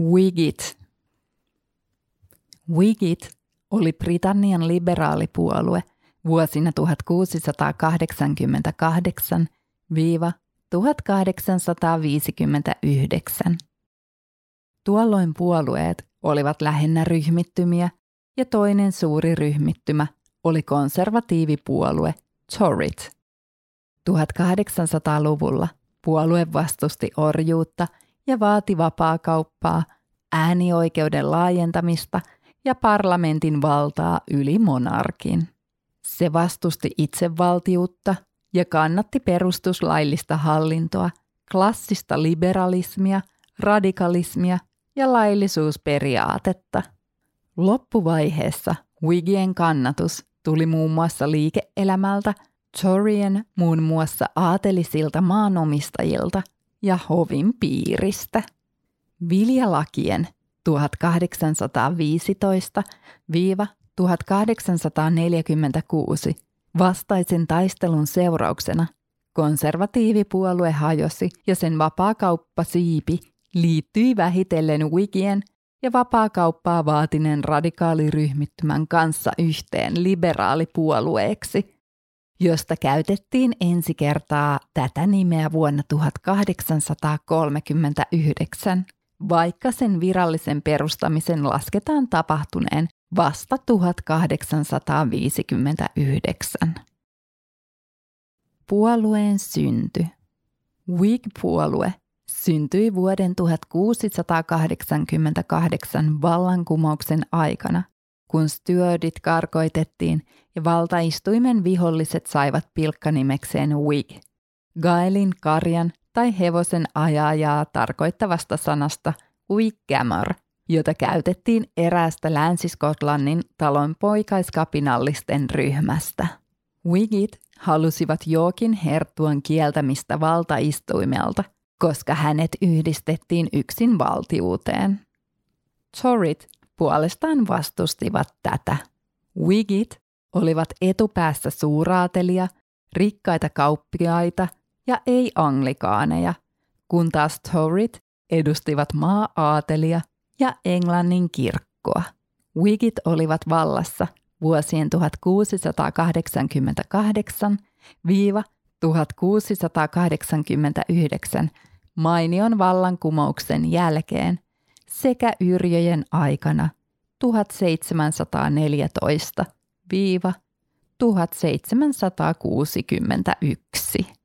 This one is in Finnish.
Whigit. Whigit oli Britannian liberaalipuolue vuosina 1688-1859. Tuolloin puolueet olivat lähinnä ryhmittymiä ja toinen suuri ryhmittymä oli konservatiivipuolue Torit. 1800-luvulla puolue vastusti orjuutta ja vaati vapaakauppaa, äänioikeuden laajentamista ja parlamentin valtaa yli monarkin. Se vastusti itsevaltiutta ja kannatti perustuslaillista hallintoa, klassista liberalismia, radikalismia ja laillisuusperiaatetta. Loppuvaiheessa Wigien kannatus tuli muun muassa liike-elämältä, Torien muun muassa aatelisilta maanomistajilta ja hovin piiristä. Viljalakien 1815-1846 vastaisen taistelun seurauksena konservatiivipuolue hajosi ja sen vapaakauppa siipi liittyi vähitellen Wigien ja vapaakauppaa vaatineen radikaaliryhmittymän kanssa yhteen liberaalipuolueeksi, josta käytettiin ensi kertaa tätä nimeä vuonna 1839, vaikka sen virallisen perustamisen lasketaan tapahtuneen vasta 1859. Puolueen synty. Whig-puolue syntyi vuoden 1688 vallankumouksen aikana, kun Stuartit karkoitettiin ja valtaistuimen viholliset saivat pilkkanimekseen Whig. Gaelin karjan tai hevosen ajajaa tarkoittavasta sanasta Wiggamor, jota käytettiin eräästä Länsi-Skotlannin talon poikaiskapinallisten ryhmästä. Wigit halusivat Jookin herttuan kieltämistä valtaistuimelta – koska hänet yhdistettiin yksin valtiuteen. Torit puolestaan vastustivat tätä. Wigit olivat etupäässä suuraatelia, rikkaita kauppiaita ja ei-anglikaaneja, kun taas Torit edustivat maa-aatelia ja Englannin kirkkoa. Wigit olivat vallassa vuosien 1688 1689 mainion vallankumouksen jälkeen sekä Yrjöjen aikana 1714 1761.